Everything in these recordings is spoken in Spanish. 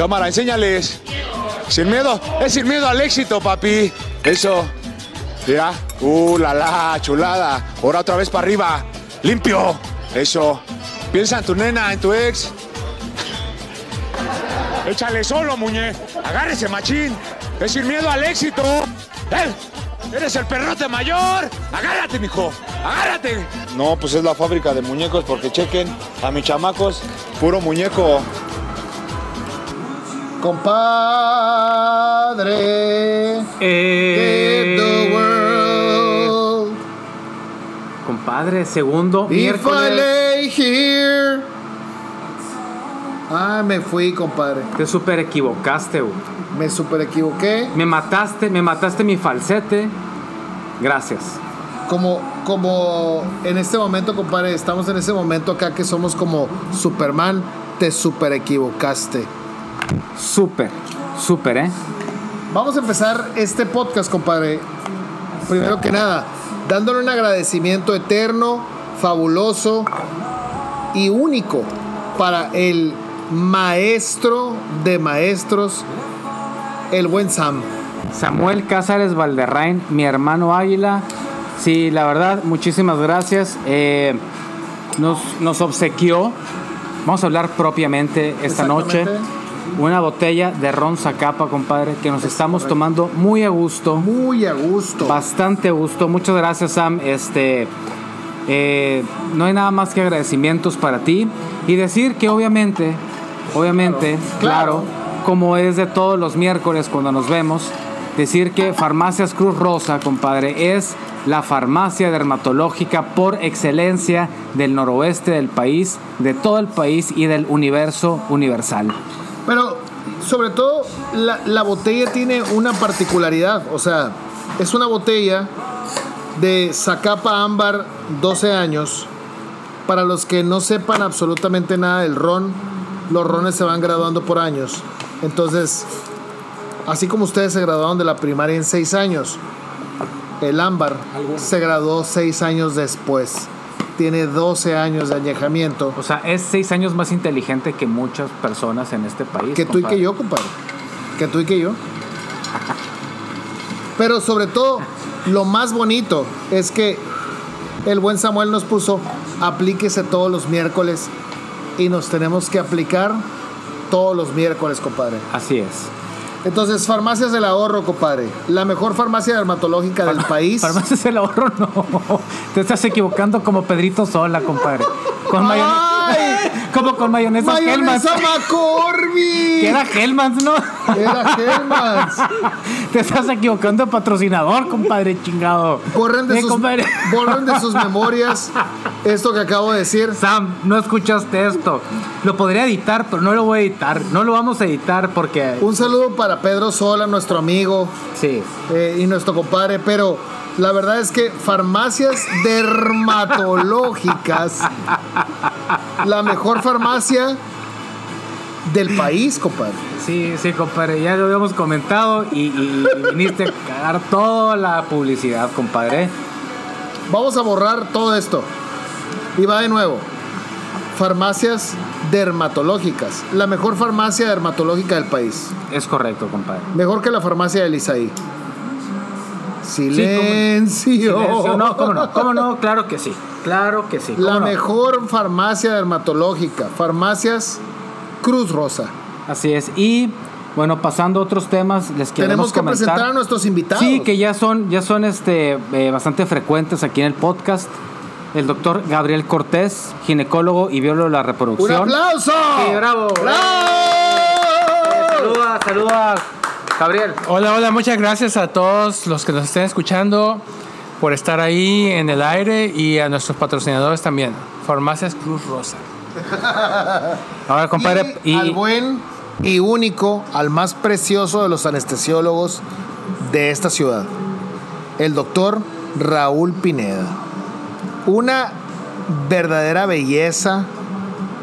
Cámara, enséñales. Sin miedo, es sin miedo al éxito, papi. Eso. Mira. Uh, la la, chulada. Ahora otra vez para arriba. Limpio. Eso. Piensa en tu nena, en tu ex. Échale solo, muñe. Agárrese, machín. Es sin miedo al éxito. ¡Eh! ¡Eres el perrote mayor! ¡Agárrate, mijo! ¡Agárrate! No, pues es la fábrica de muñecos porque chequen a mis chamacos. Puro muñeco. Compadre. Eh, the world. compadre, segundo If I lay here. Ah, me fui, compadre. Te super equivocaste, güey. Me super equivoqué. Me mataste, me mataste mi falsete. Gracias. Como, como en este momento, compadre, estamos en ese momento acá que somos como Superman. Te super equivocaste. Súper, súper, ¿eh? Vamos a empezar este podcast, compadre. Primero que nada, dándole un agradecimiento eterno, fabuloso y único para el maestro de maestros, el buen Sam. Samuel Cázares Valderrain, mi hermano Águila. Sí, la verdad, muchísimas gracias. Eh, nos, nos obsequió, vamos a hablar propiamente esta noche. Una botella de ron Zacapa, compadre, que nos estamos tomando muy a gusto. Muy a gusto. Bastante a gusto. Muchas gracias, Sam. Este, eh, no hay nada más que agradecimientos para ti y decir que obviamente, obviamente, Claro, claro, como es de todos los miércoles cuando nos vemos, decir que Farmacias Cruz Rosa, compadre, es la farmacia dermatológica por excelencia del noroeste del país, de todo el país y del universo universal. Pero sobre todo la, la botella tiene una particularidad, o sea, es una botella de Zacapa Ámbar 12 años. Para los que no sepan absolutamente nada del ron, los rones se van graduando por años. Entonces, así como ustedes se graduaron de la primaria en 6 años, el ámbar se graduó 6 años después. Tiene 12 años de añejamiento. O sea, es seis años más inteligente que muchas personas en este país. Que tú y que yo, compadre. Que tú y que yo. Pero sobre todo, lo más bonito es que el buen Samuel nos puso, aplíquese todos los miércoles y nos tenemos que aplicar todos los miércoles, compadre. Así es. Entonces, Farmacias del Ahorro, compadre. La mejor farmacia dermatológica del país. Farmacias el ahorro, no. Te estás equivocando como Pedrito Sola, compadre. Con mayonesa. ¡Ay! como con mayonesa. ¡Mayonesa McCormick! Que era Hellmann's, ¿no? Era Hellmann's. Te estás equivocando de patrocinador, compadre chingado. Borren de, Eh, sus, borren de sus memorias esto que acabo de decir. Sam, no escuchaste esto. Lo podría editar, pero no lo voy a editar. No lo vamos a editar porque. Un saludo para Pedro Sola, nuestro amigo Sí. eh, y nuestro compadre, pero la verdad es que farmacias dermatológicas, la mejor farmacia del país, compadre. Sí, sí, compadre. Ya lo habíamos comentado y, y- y viniste a cagar toda la publicidad, compadre. Vamos a borrar todo esto. Y va de nuevo. Farmacias dermatológicas, la mejor farmacia dermatológica del país. Es correcto, compadre. Mejor que la farmacia del Isaí. Silencio. Silencio. No, cómo no, cómo no, claro que sí. Claro que sí. La no. mejor farmacia dermatológica. Farmacias Cruz Rosa. Así es. Y bueno, pasando a otros temas, les Tenemos queremos que comentar. presentar a nuestros invitados. Sí, que ya son, ya son este, eh, bastante frecuentes aquí en el podcast. El doctor Gabriel Cortés, ginecólogo y biólogo de la ¡Un reproducción. aplauso! Sí, bravo, Saluda, saluda, Gabriel. Hola, hola, muchas gracias a todos los que nos estén escuchando por estar ahí en el aire y a nuestros patrocinadores también, Farmacias Cruz Rosa. Ahora, compadre, y, y, al buen y único, al más precioso de los anestesiólogos de esta ciudad, el doctor Raúl Pineda. Una verdadera belleza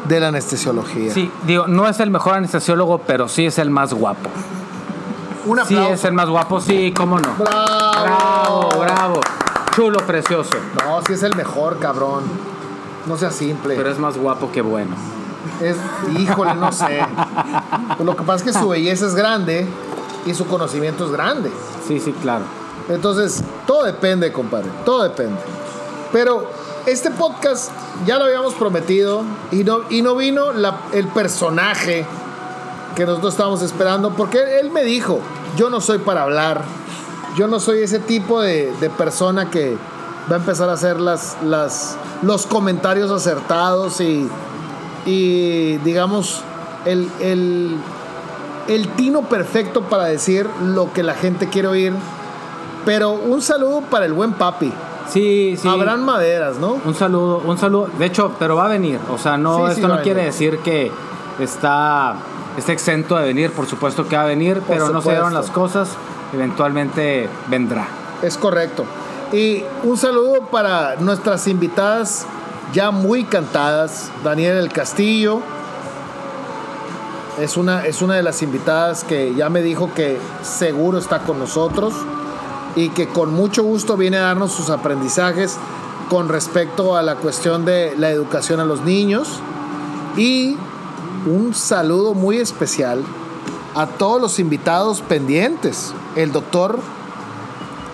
de la anestesiología. sí, digo, no es el mejor anestesiólogo, pero sí es el más guapo. Un Sí aplauso. es el más guapo, sí, cómo no. ¡Bravo! Bravo, bravo. Chulo, precioso. No, sí es el mejor, cabrón. No sea simple. Pero es más guapo que bueno. Es, híjole, no sé. Pues lo que pasa es que su belleza es grande y su conocimiento es grande. Sí, sí, claro. Entonces, todo depende, compadre. Todo depende. Pero este podcast ya lo habíamos prometido y no, y no vino la- el personaje que nosotros estábamos esperando porque él me dijo, yo no soy para hablar, yo no soy ese tipo de, de persona que va a empezar a hacer las, las, los comentarios acertados y, y digamos, el, el, el tino perfecto para decir lo que la gente quiere oír. Pero un saludo para el buen papi. Sí, sí. Abraham Maderas, ¿no? Un saludo, un saludo. De hecho, pero va a venir. O sea, no, Sí, esto no quiere decir que está, está exento de venir. Por supuesto que va a venir, pero no se dieron las cosas. Eventualmente vendrá. Es correcto. Y un saludo para nuestras invitadas ya muy cantadas, Daniel del Castillo. Es una, es una de las invitadas que ya me dijo que seguro está con nosotros y que con mucho gusto viene a darnos sus aprendizajes con respecto a la cuestión de la educación a los niños. Y un saludo muy especial a todos los invitados pendientes. El doctor,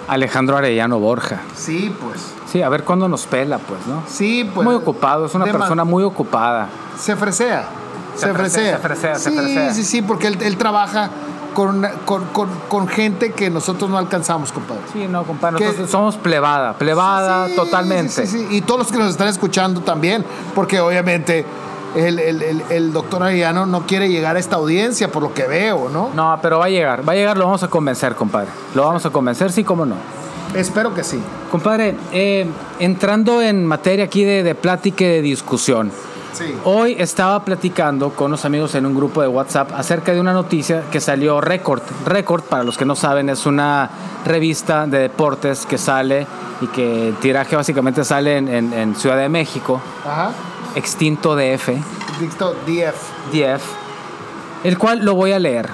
Alejandro Arellano Borja. sí, pues. Sí, a ver cuándo nos pela, pues, ¿no? Sí, pues. muy ocupado, es una persona muy ocupada. Se fresea. Se, Se fresea. se fresea, se sí, fresea. Sí, sí, porque él, él trabaja con, una- con, con- con gente que nosotros no alcanzamos, compadre. Sí, no, compadre, Que- nosotros somos plebada, plebada Sí, totalmente. sí, sí. Y todos los que nos están escuchando también, porque obviamente el, el- el- el doctor Arellano no quiere llegar a esta audiencia, por lo que veo, ¿no? No, pero va a llegar, va a llegar, lo vamos a convencer, compadre. Lo vamos a convencer, sí, cómo no. Espero que sí. Compadre, eh, entrando en materia aquí de, de plática y de discusión. Sí. Hoy estaba platicando con unos amigos en un grupo de WhatsApp acerca de una noticia que salió Record. Record, para los que no saben, es una revista de deportes que sale y que el tiraje básicamente sale en, en- en Ciudad de México, Ajá. Extinto DF, Dicto DF. DF, el cual lo voy a leer.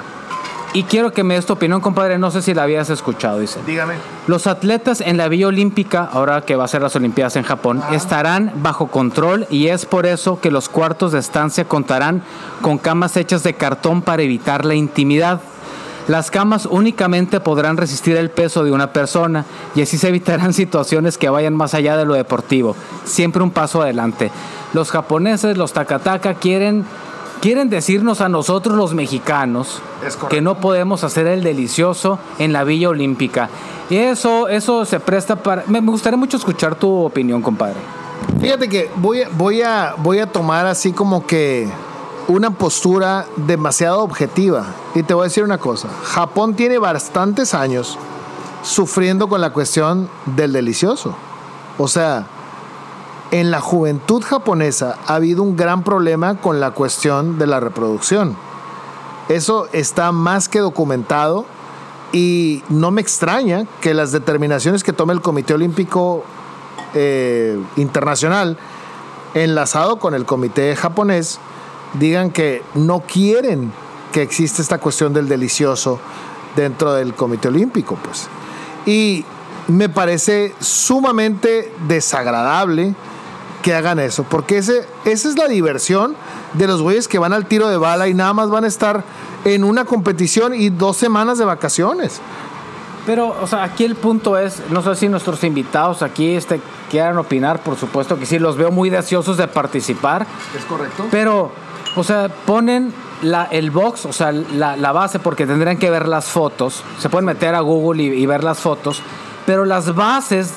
Y quiero que me des tu opinión, compadre. No sé si la habías escuchado, dice. Dígame. Los atletas en la Villa Olímpica, ahora que va a ser las Olimpiadas en Japón, estarán bajo control y es por eso que los cuartos de estancia contarán con camas hechas de cartón para evitar la intimidad. Las camas únicamente podrán resistir el peso de una persona y así se evitarán situaciones que vayan más allá de lo deportivo. Siempre un paso adelante. Los japoneses, los takataka, quieren, quieren decirnos a nosotros los mexicanos que no podemos hacer el delicioso en la Villa Olímpica. Y eso, eso se presta para... Me gustaría mucho escuchar tu opinión, compadre. Fíjate que voy voy a, voy a tomar así como que una postura demasiado objetiva. Y te voy a decir una cosa. Japón tiene bastantes años sufriendo con la cuestión del delicioso. O sea, en la juventud japonesa ha habido un gran problema con la cuestión de la reproducción. Eso está más que documentado y no me extraña que las determinaciones que tome el Comité Olímpico eh, Internacional, enlazado con el Comité japonés, digan que no quieren que exista esta cuestión del delicioso dentro del Comité Olímpico, pues. Y me parece sumamente desagradable que hagan eso, porque ese, esa es la diversión de los güeyes que van al tiro de bala y nada más van a estar en una competición y dos semanas de vacaciones. Pero, o sea, aquí el punto es, no sé si nuestros invitados aquí este, quieran opinar, por supuesto que sí, los veo muy deseosos de participar, ¿Es correcto? pero, o sea, ponen la, el box, o sea, la, la base, porque tendrían que ver las fotos, se pueden meter a Google y, y ver las fotos, pero las bases,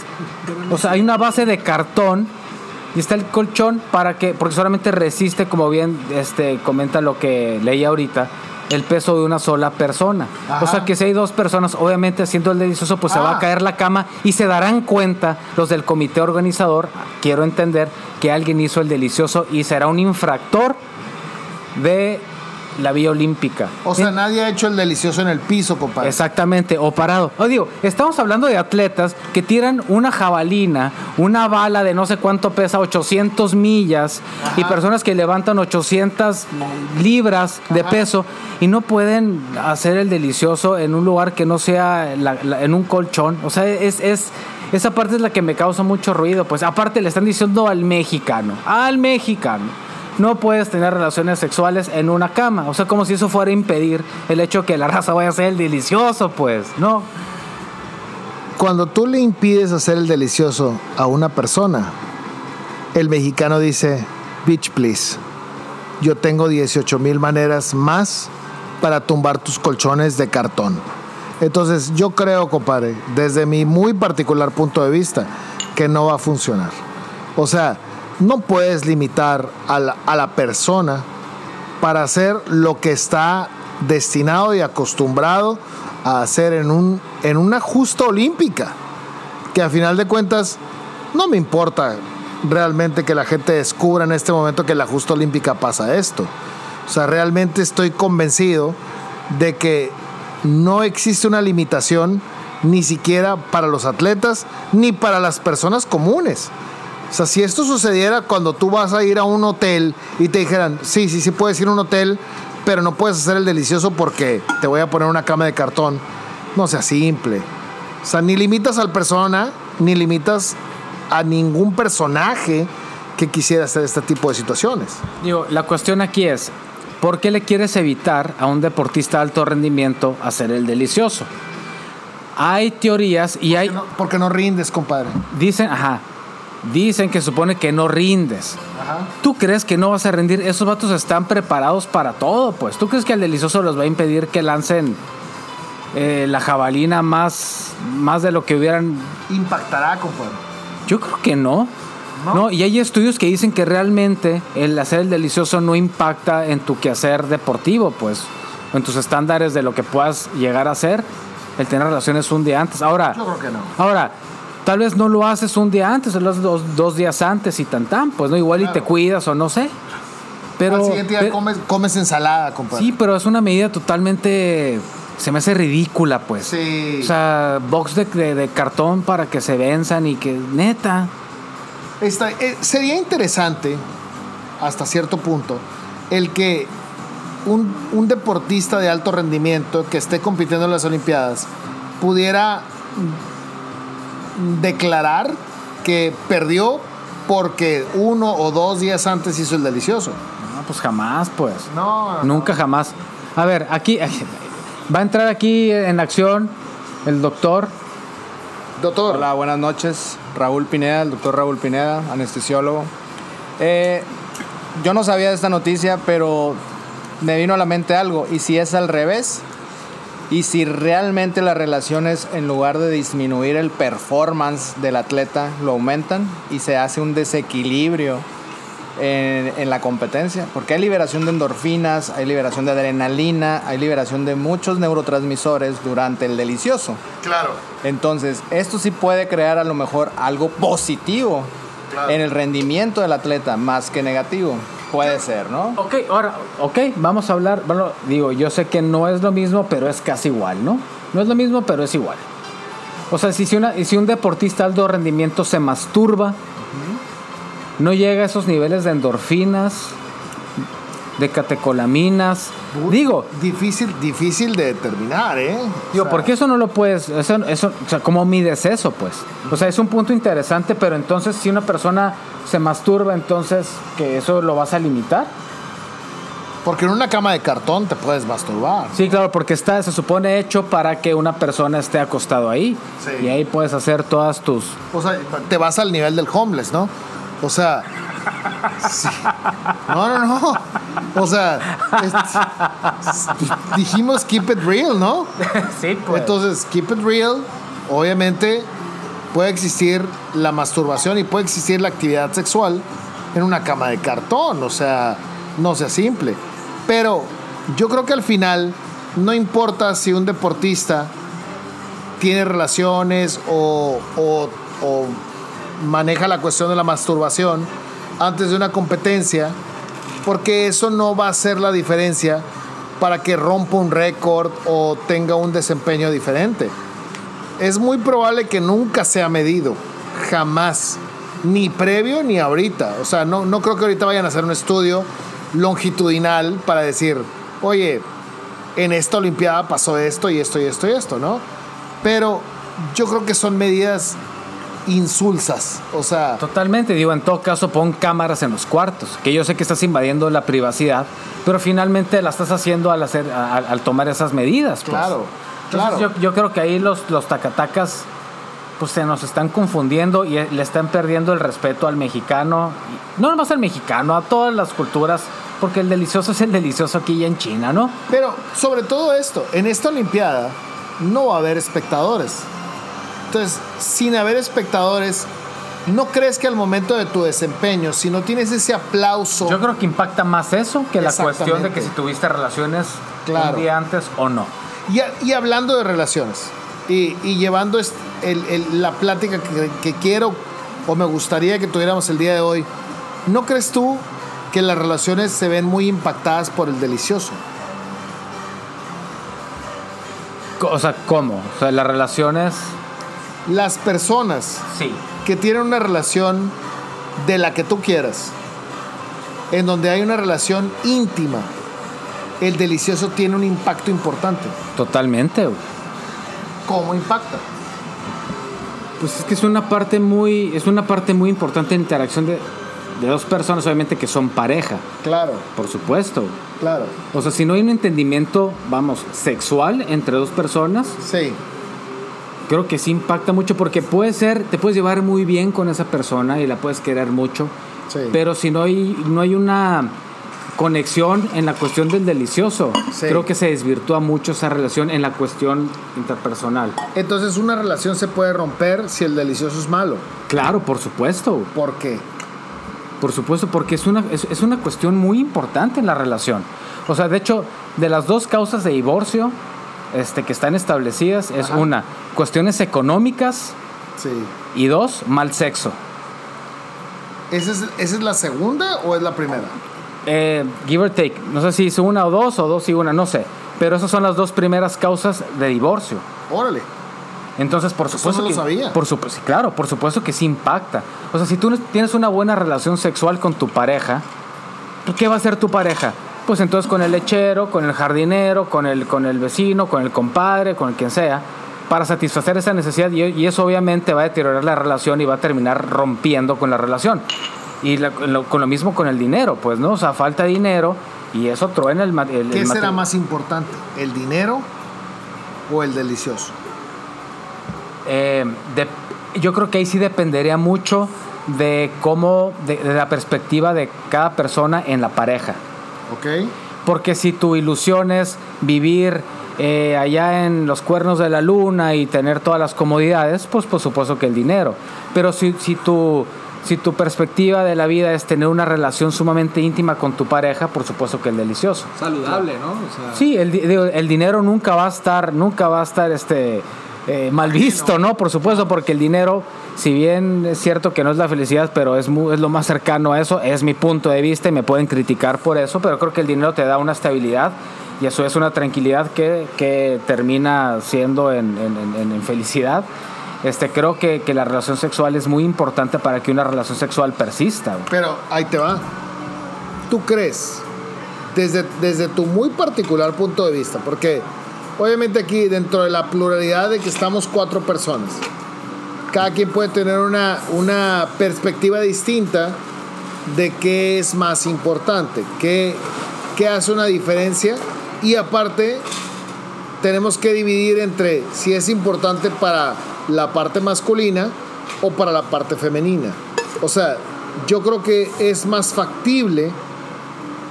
o sea, hay una base de cartón y está el colchón para que, porque solamente resiste, como bien este, comenta lo que leí ahorita, el peso de una sola persona. Ajá. O sea que si hay dos personas, obviamente haciendo el delicioso, pues se va Ah. a caer la cama y se darán cuenta los del comité organizador, quiero entender, que alguien hizo el delicioso y será un infractor de la vía olímpica. O sea, nadie ha hecho el delicioso en el piso, compadre. Exactamente, o parado. O digo, estamos hablando de atletas que tiran una jabalina, una bala de no sé cuánto pesa, 800 millas, y personas que levantan 800 libras de Ajá. peso y no pueden hacer el delicioso en un lugar que no sea la- la- en un colchón. O sea, es, es esa parte es la que me causa mucho ruido. Pues aparte le están diciendo al mexicano, al mexicano. No puedes tener relaciones sexuales en una cama. O sea, como si eso fuera impedir el hecho que la raza vaya a ser el delicioso, pues, ¿no? Cuando tú le impides hacer el delicioso a una persona, el mexicano dice, bitch, please. Yo tengo 18 mil maneras más para tumbar tus colchones de cartón. Entonces yo creo, compadre, desde mi muy particular punto de vista, que no va a funcionar. O sea, no puedes limitar a la, persona para hacer lo que está destinado y acostumbrado a hacer en, un, en una justa olímpica. Que a final de cuentas no me importa realmente que la gente descubra en este momento que la justa olímpica pasa esto. O sea, realmente estoy convencido de que no existe una limitación ni siquiera para los atletas ni para las personas comunes. O sea, si esto sucediera cuando tú vas a ir a un hotel y te dijeran, sí, sí, sí puedes ir a un hotel, pero no puedes hacer el delicioso porque te voy a poner una cama de cartón. No sea simple. O sea, ni limitas al persona, ni limitas a ningún personaje que quisiera hacer este tipo de situaciones. Digo, la cuestión aquí es, ¿por qué le quieres evitar a un deportista de alto rendimiento hacer el delicioso? Hay teorías y hay... No, porque no rindes, compadre. Dicen, ajá, dicen que supone que no rindes. Ajá. ¿Tú crees que no vas a rendir? Esos vatos están preparados para todo, pues. ¿Tú crees que el delicioso los va a impedir que lancen eh, la jabalina más, más de lo que hubieran... Impactará, compadre. Yo creo que no. ¿No? No, y hay estudios que dicen que realmente el hacer el delicioso no impacta en tu quehacer deportivo, pues, en tus estándares de lo que puedas llegar a hacer, el tener relaciones un día antes. Ahora, Yo creo que no. ahora, tal vez no lo haces un día antes, o lo haces dos, dos días antes y tan tan, pues, ¿no? Igual y te cuidas o no sé. Pero, Al siguiente día comes, comes ensalada, compadre. sí, pero es una medida totalmente, se me hace ridícula, pues. Sí. O sea, box de, de- de cartón para que se venzan y que, neta. Eh, sería interesante, hasta cierto punto, el que un, un deportista de alto rendimiento que esté compitiendo en las Olimpiadas pudiera declarar que perdió porque uno o dos días antes hizo el delicioso. No, pues jamás, pues. No, Nunca jamás. A ver, aquí va a entrar aquí en acción el doctor. Doctor, Hola, buenas noches. Raúl Pineda, el doctor Raúl Pineda, anestesiólogo. Eh, yo no sabía de esta noticia, pero me vino a la mente algo. ¿Y si es al revés? ¿Y si realmente las relaciones, en lugar de disminuir el performance del atleta, lo aumentan y se hace un desequilibrio en, en la competencia? Porque hay liberación de endorfinas, hay liberación de adrenalina, hay liberación de muchos neurotransmisores durante el delicioso. claro. Entonces, esto sí puede crear a lo mejor algo positivo Claro. en el rendimiento del atleta, más que negativo. Puede ser, ¿no? Ok, ahora, ok, vamos a hablar. Bueno, digo, yo sé que no es lo mismo, pero es casi igual, ¿no? No es lo mismo, pero es igual. O sea, si, si, una, si un deportista de alto rendimiento se masturba, no llega a esos niveles de endorfinas, de catecolaminas. Digo, Difícil, difícil de determinar, ¿eh? Digo, O sea, ¿por qué eso no lo puedes? Eso, eso, o sea, ¿cómo mides eso, pues? O sea, es un punto interesante, pero entonces si una persona se masturba, entonces que eso lo vas a limitar. Porque en una cama de cartón te puedes masturbar. Sí, claro, porque está, se supone hecho para que una persona esté acostado ahí. Sí. Y ahí puedes hacer todas tus. O sea, te vas al nivel del homeless, ¿no? O sea. sí. No, no, no. O sea, es- dijimos keep it real, ¿no? sí, Entonces, keep it real, obviamente puede existir la masturbación y puede existir la actividad sexual en una cama de cartón, o sea, no sea simple. Pero yo creo que al final no importa si un deportista tiene relaciones o, o- o maneja la cuestión de la masturbación antes de una competencia, porque eso no va a ser la diferencia para que rompa un récord o tenga un desempeño diferente. Es muy probable que nunca sea medido, jamás, ni previo ni ahorita. O sea, no, no creo que ahorita vayan a hacer un estudio longitudinal para decir, oye, en esta Olimpiada pasó esto y esto y esto y esto, ¿no? Pero yo creo que son medidas insulsas. O sea, Totalmente, digo, en todo caso pon cámaras en los cuartos, que yo sé que estás invadiendo la privacidad, pero finalmente la estás haciendo al, hacer, al tomar esas medidas. pues. claro, Entonces, claro. Yo, yo creo que ahí los, los tacatacas pues se nos están confundiendo y eh, le están perdiendo el respeto al mexicano, no nomás al mexicano, a todas las culturas, porque el delicioso es el delicioso aquí y en China, ¿no? Pero sobre todo esto, en esta Olimpiada no va a haber espectadores. Entonces, sin haber espectadores, ¿no crees que al momento de tu desempeño, si no tienes ese aplauso, Yo creo que impacta más eso que la cuestión de que si tuviste relaciones Claro. un día antes o no. Y, hablando de relaciones y, y llevando est- el- el- la plática que, que quiero o me gustaría que tuviéramos el día de hoy, ¿no crees tú que las relaciones se ven muy impactadas por el delicioso? O sea, ¿cómo? O sea, las relaciones... Las personas Sí. que tienen una relación de la que tú quieras, en donde hay una relación íntima, el delicioso tiene un impacto importante. Totalmente, güey. ¿Cómo impacta? Pues es que es una parte muy, es una parte muy importante en interacción de, de dos personas, obviamente que son pareja, Claro, por supuesto. claro. O sea, si no hay un entendimiento, vamos, sexual entre dos personas, Sí, creo que sí impacta mucho porque puede ser, te puedes llevar muy bien con esa persona y la puedes querer mucho, sí. pero si no hay, no hay una conexión en la cuestión del delicioso, Sí. creo que se desvirtúa mucho esa relación en la cuestión interpersonal. Entonces una relación se puede romper si el delicioso es malo. Claro, por supuesto. ¿Por qué? Por supuesto, porque es una, es, es una cuestión muy importante en la relación. O sea, de hecho, de las dos causas de divorcio este, que están establecidas, es Ajá. una, cuestiones económicas Sí. y dos, mal sexo. ¿Esa es, esa es la segunda o es la primera? Eh, give or take, no sé si es una o dos o dos y una, no sé. Pero esas son las dos primeras causas de divorcio. Órale. Entonces, por Eso supuesto lo que sabía. por supu- sí, claro, por supuesto que sí impacta. O sea, si tú tienes una buena relación sexual con tu pareja, pues, ¿qué va a hacer tu pareja? Pues entonces con el lechero, con el jardinero, con el con el vecino, con el compadre, con el quien sea, para satisfacer esa necesidad y, y eso obviamente va a deteriorar la relación y va a terminar rompiendo con la relación. Y la- lo- con lo mismo con el dinero, pues, ¿no? O sea, falta dinero y eso truena el, ¿Qué el será más importante? ¿El dinero o el delicioso? Eh, de- yo creo que ahí sí dependería mucho de cómo, de, de la perspectiva de cada persona en la pareja. ¿Ok? Porque si tu ilusión es vivir eh, allá en los cuernos de la luna y tener todas las comodidades, pues por supuesto que el dinero. Pero si, si, tu, si tu perspectiva de la vida es tener una relación sumamente íntima con tu pareja, por supuesto que el delicioso. Saludable, ¿no? O sea, Sí, el, el dinero nunca va a estar, nunca va a estar este eh, mal visto, ¿no? Por supuesto, porque el dinero, si bien es cierto que no es la felicidad, pero es, mu- es lo más cercano a eso, es mi punto de vista y me pueden criticar por eso, pero creo que el dinero te da una estabilidad y eso es una tranquilidad que, que termina siendo en, en- en- en felicidad. Este, creo que, que la relación sexual es muy importante para que una relación sexual persista. Pero ahí te va. ¿Tú crees, desde, desde tu muy particular punto de vista, porque obviamente aquí dentro de la pluralidad de que estamos cuatro personas, cada quien puede tener una, una perspectiva distinta de qué es más importante, qué, qué hace una diferencia y aparte tenemos que dividir entre si es importante para la parte masculina o para la parte femenina. O sea, yo creo que es más factible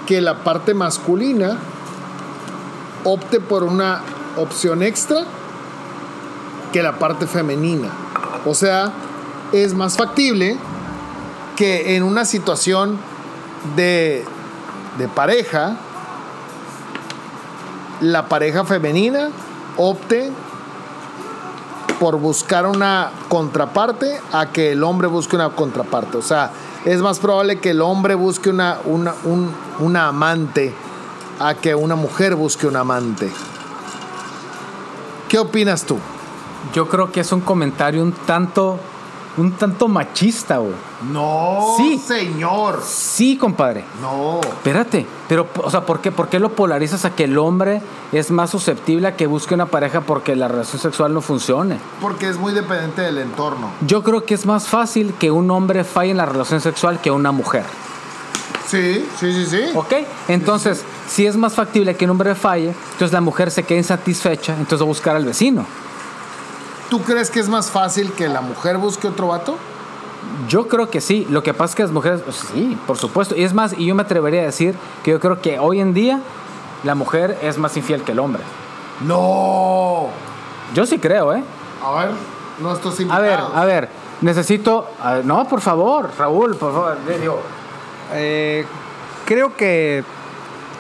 que la parte masculina opte por una opción extra que la parte femenina. O sea, es más factible que en una situación de, de pareja, la pareja femenina opte por buscar una contraparte a que el hombre busque una contraparte. O sea, es más probable que el hombre busque una, una, un- una amante a que una mujer busque un amante. ¿Qué opinas tú? Yo creo que es un comentario un tanto un tanto machista, güey. No, Sí. señor. Sí, compadre. No. Espérate, pero, o sea, ¿por qué, ¿por qué lo polarizas a que el hombre es más susceptible a que busque una pareja porque la relación sexual no funcione? Porque es muy dependiente del entorno. Yo creo que es más fácil que un hombre falle en la relación sexual que una mujer. Sí, sí, sí, sí. ¿Ok? Entonces, si es más factible que un hombre falle, entonces la mujer se quede insatisfecha, entonces va a buscar al vecino. ¿Tú crees que es más fácil que la mujer busque otro vato? Yo creo que sí. Lo que pasa es que las mujeres, pues, sí, por supuesto. Y es más, y yo me atrevería a decir que yo creo que hoy en día la mujer es más infiel que el hombre. No. Yo sí creo, ¿eh? A ver, nuestros A invitados. ver, a ver, necesito. a ver, no, por favor, Raúl, por favor. le digo, Eh, creo que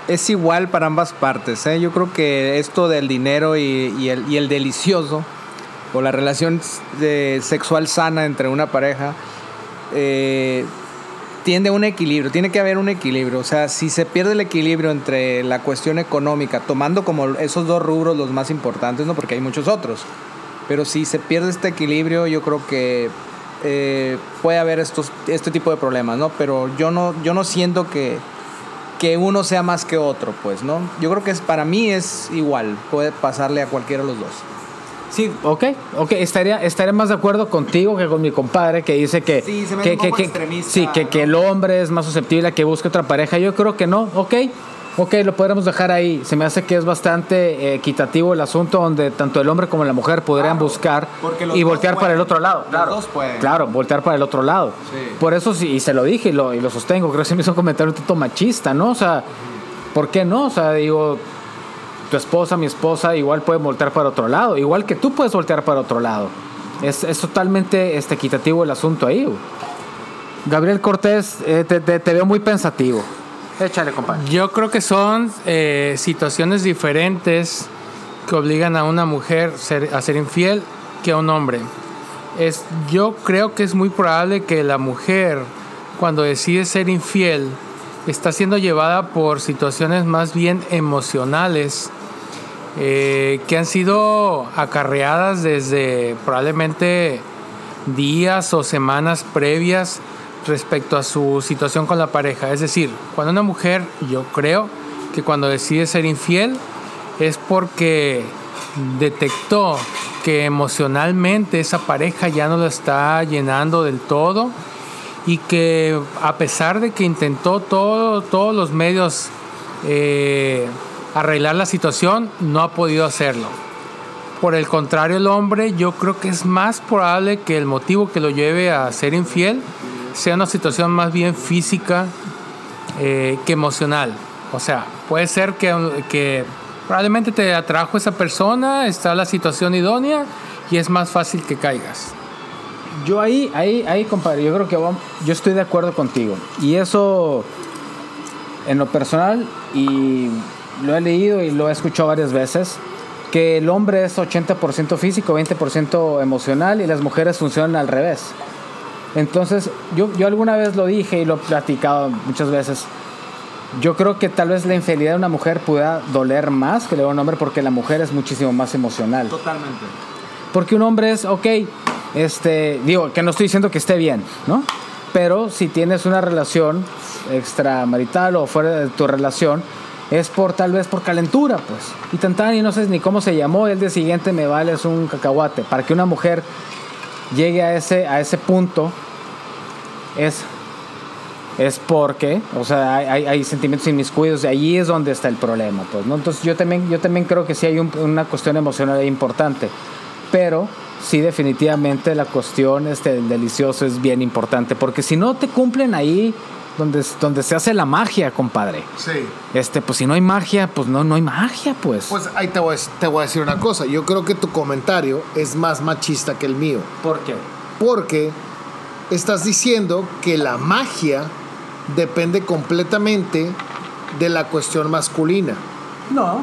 es igual para ambas partes. ¿eh? Yo creo que esto del dinero y, y el, y el delicioso, o la relación sexual sana entre una pareja, eh, tiende a un equilibrio. Tiene que haber un equilibrio. O sea, si se pierde el equilibrio entre la cuestión económica, tomando como esos dos rubros los más importantes, ¿no? porque hay muchos otros. Pero si se pierde este equilibrio, yo creo que eh, puede haber estos, este tipo de problemas, ¿no? Pero yo no, yo no siento que, que uno sea más que otro, pues, ¿no? Yo creo que es, para mí es igual, puede pasarle a cualquiera de los dos. Sí, ok, ok, estaría, estaría más de acuerdo contigo que con mi compadre que dice que, Sí, se me que, que- extremista, sí, que, que el hombre es más susceptible a que busque otra pareja. Yo creo que no, ok, ok, lo podremos dejar ahí. Se me hace que es bastante eh, equitativo el asunto donde tanto el hombre como la mujer podrían buscar y voltear para el otro lado. Los Claro, dos pueden. claro, voltear para el otro lado. Sí. Por eso sí, y se lo dije y lo, y lo sostengo, creo que se me hizo un comentario un tanto machista, ¿no? O sea, ¿por qué no? O sea, digo, tu esposa, mi esposa, igual puede voltear para otro lado. Igual que tú puedes voltear para otro lado. Es, es totalmente este, equitativo el asunto ahí. Gabriel Cortés, eh, te, te- te veo muy pensativo. Échale, compadre. Yo creo que son eh, situaciones diferentes que obligan a una mujer ser- a ser infiel que a un hombre. Es, yo creo que es muy probable que la mujer, cuando decide ser infiel, está siendo llevada por situaciones más bien emocionales eh, que han sido acarreadas desde probablemente días o semanas previas respecto a su situación con la pareja. Es decir, cuando una mujer, yo creo que cuando decide ser infiel es porque detectó que emocionalmente esa pareja ya no la está llenando del todo y que a pesar de que intentó todo, todos los medios eh, arreglar la situación, no ha podido hacerlo. Por el contrario, el hombre yo creo que es más probable que el motivo que lo lleve a ser infiel sea una situación más bien física eh, que emocional. O sea, puede ser que, probablemente te atrajo esa persona, está la situación idónea y es más fácil que caigas. Yo ahí, ahí, ahí, compadre, yo creo que yo estoy de acuerdo contigo. Y eso, en lo personal, y lo he leído y lo he escuchado varias veces, que el hombre es 80% físico, 20% emocional y las mujeres funcionan al revés. Entonces, yo, yo alguna vez lo dije y lo he platicado muchas veces. Yo creo que tal vez la infidelidad de una mujer pueda doler más que la de un hombre porque la mujer es muchísimo más emocional. Totalmente. Porque un hombre es, ok, este, digo, que no estoy diciendo que esté bien, ¿no? Pero si tienes una relación extramarital o fuera de tu relación, es por tal vez por calentura, pues. Y tantan y no sé ni cómo se llamó, el día siguiente me vales un cacahuate. Para que una mujer llegue a ese, a ese punto, es, es porque, o sea, hay, sentimientos inmiscuidos, y allí es donde está el problema, pues, ¿no? Entonces yo también, yo también creo que sí hay un- una cuestión emocional importante, pero sí definitivamente la cuestión este, del delicioso es bien importante, porque si no te cumplen ahí donde, donde se hace la magia, compadre. Sí. Este, pues si no hay magia, pues no, no hay magia, pues. Pues ahí te voy, a, te voy a decir una cosa. Yo creo que tu comentario es más machista que el mío. ¿Por qué? Porque estás diciendo que la magia depende completamente de la cuestión masculina. No.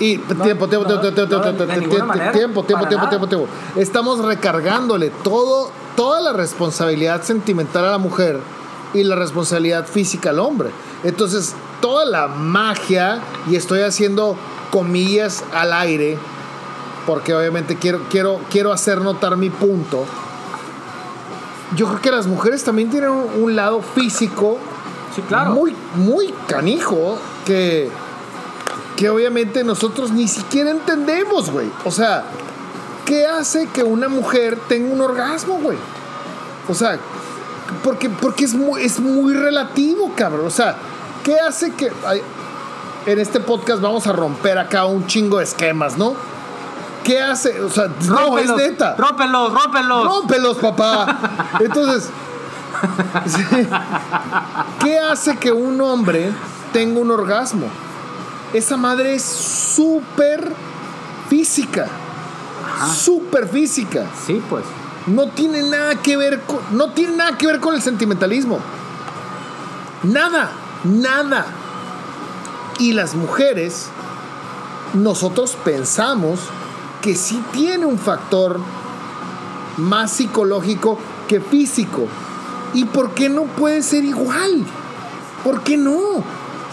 Y tiempo, tiempo, tiempo, tiempo, tiempo, tiempo. Estamos recargándole todo, toda la responsabilidad sentimental a la mujer y la responsabilidad física al hombre. Entonces, toda la magia, y estoy haciendo comillas al aire, porque obviamente quiero, quiero, quiero hacer notar mi punto. yo creo que las mujeres también tienen un, un lado físico Sí, claro. muy, muy canijo que, que obviamente nosotros ni siquiera entendemos, güey. O sea, ¿qué hace que una mujer tenga un orgasmo, güey? O sea, porque, porque es, muy, es muy relativo, cabrón. O sea, ¿qué hace que... ay, en este podcast vamos a romper acá un chingo de esquemas, ¿no? ¿Qué hace? O sea, no, es neta. Rómpelos, rómpelos. Rómpelos, papá. Entonces. ¿qué hace que un hombre tenga un orgasmo? Esa madre es súper física. Súper física. Sí, pues. No tiene nada que ver con, no tiene nada que ver con el sentimentalismo. Nada, nada. Y las mujeres, nosotros pensamos que sí tiene un factor más psicológico que físico. ¿Y por qué no puede ser igual? ¿Por qué no?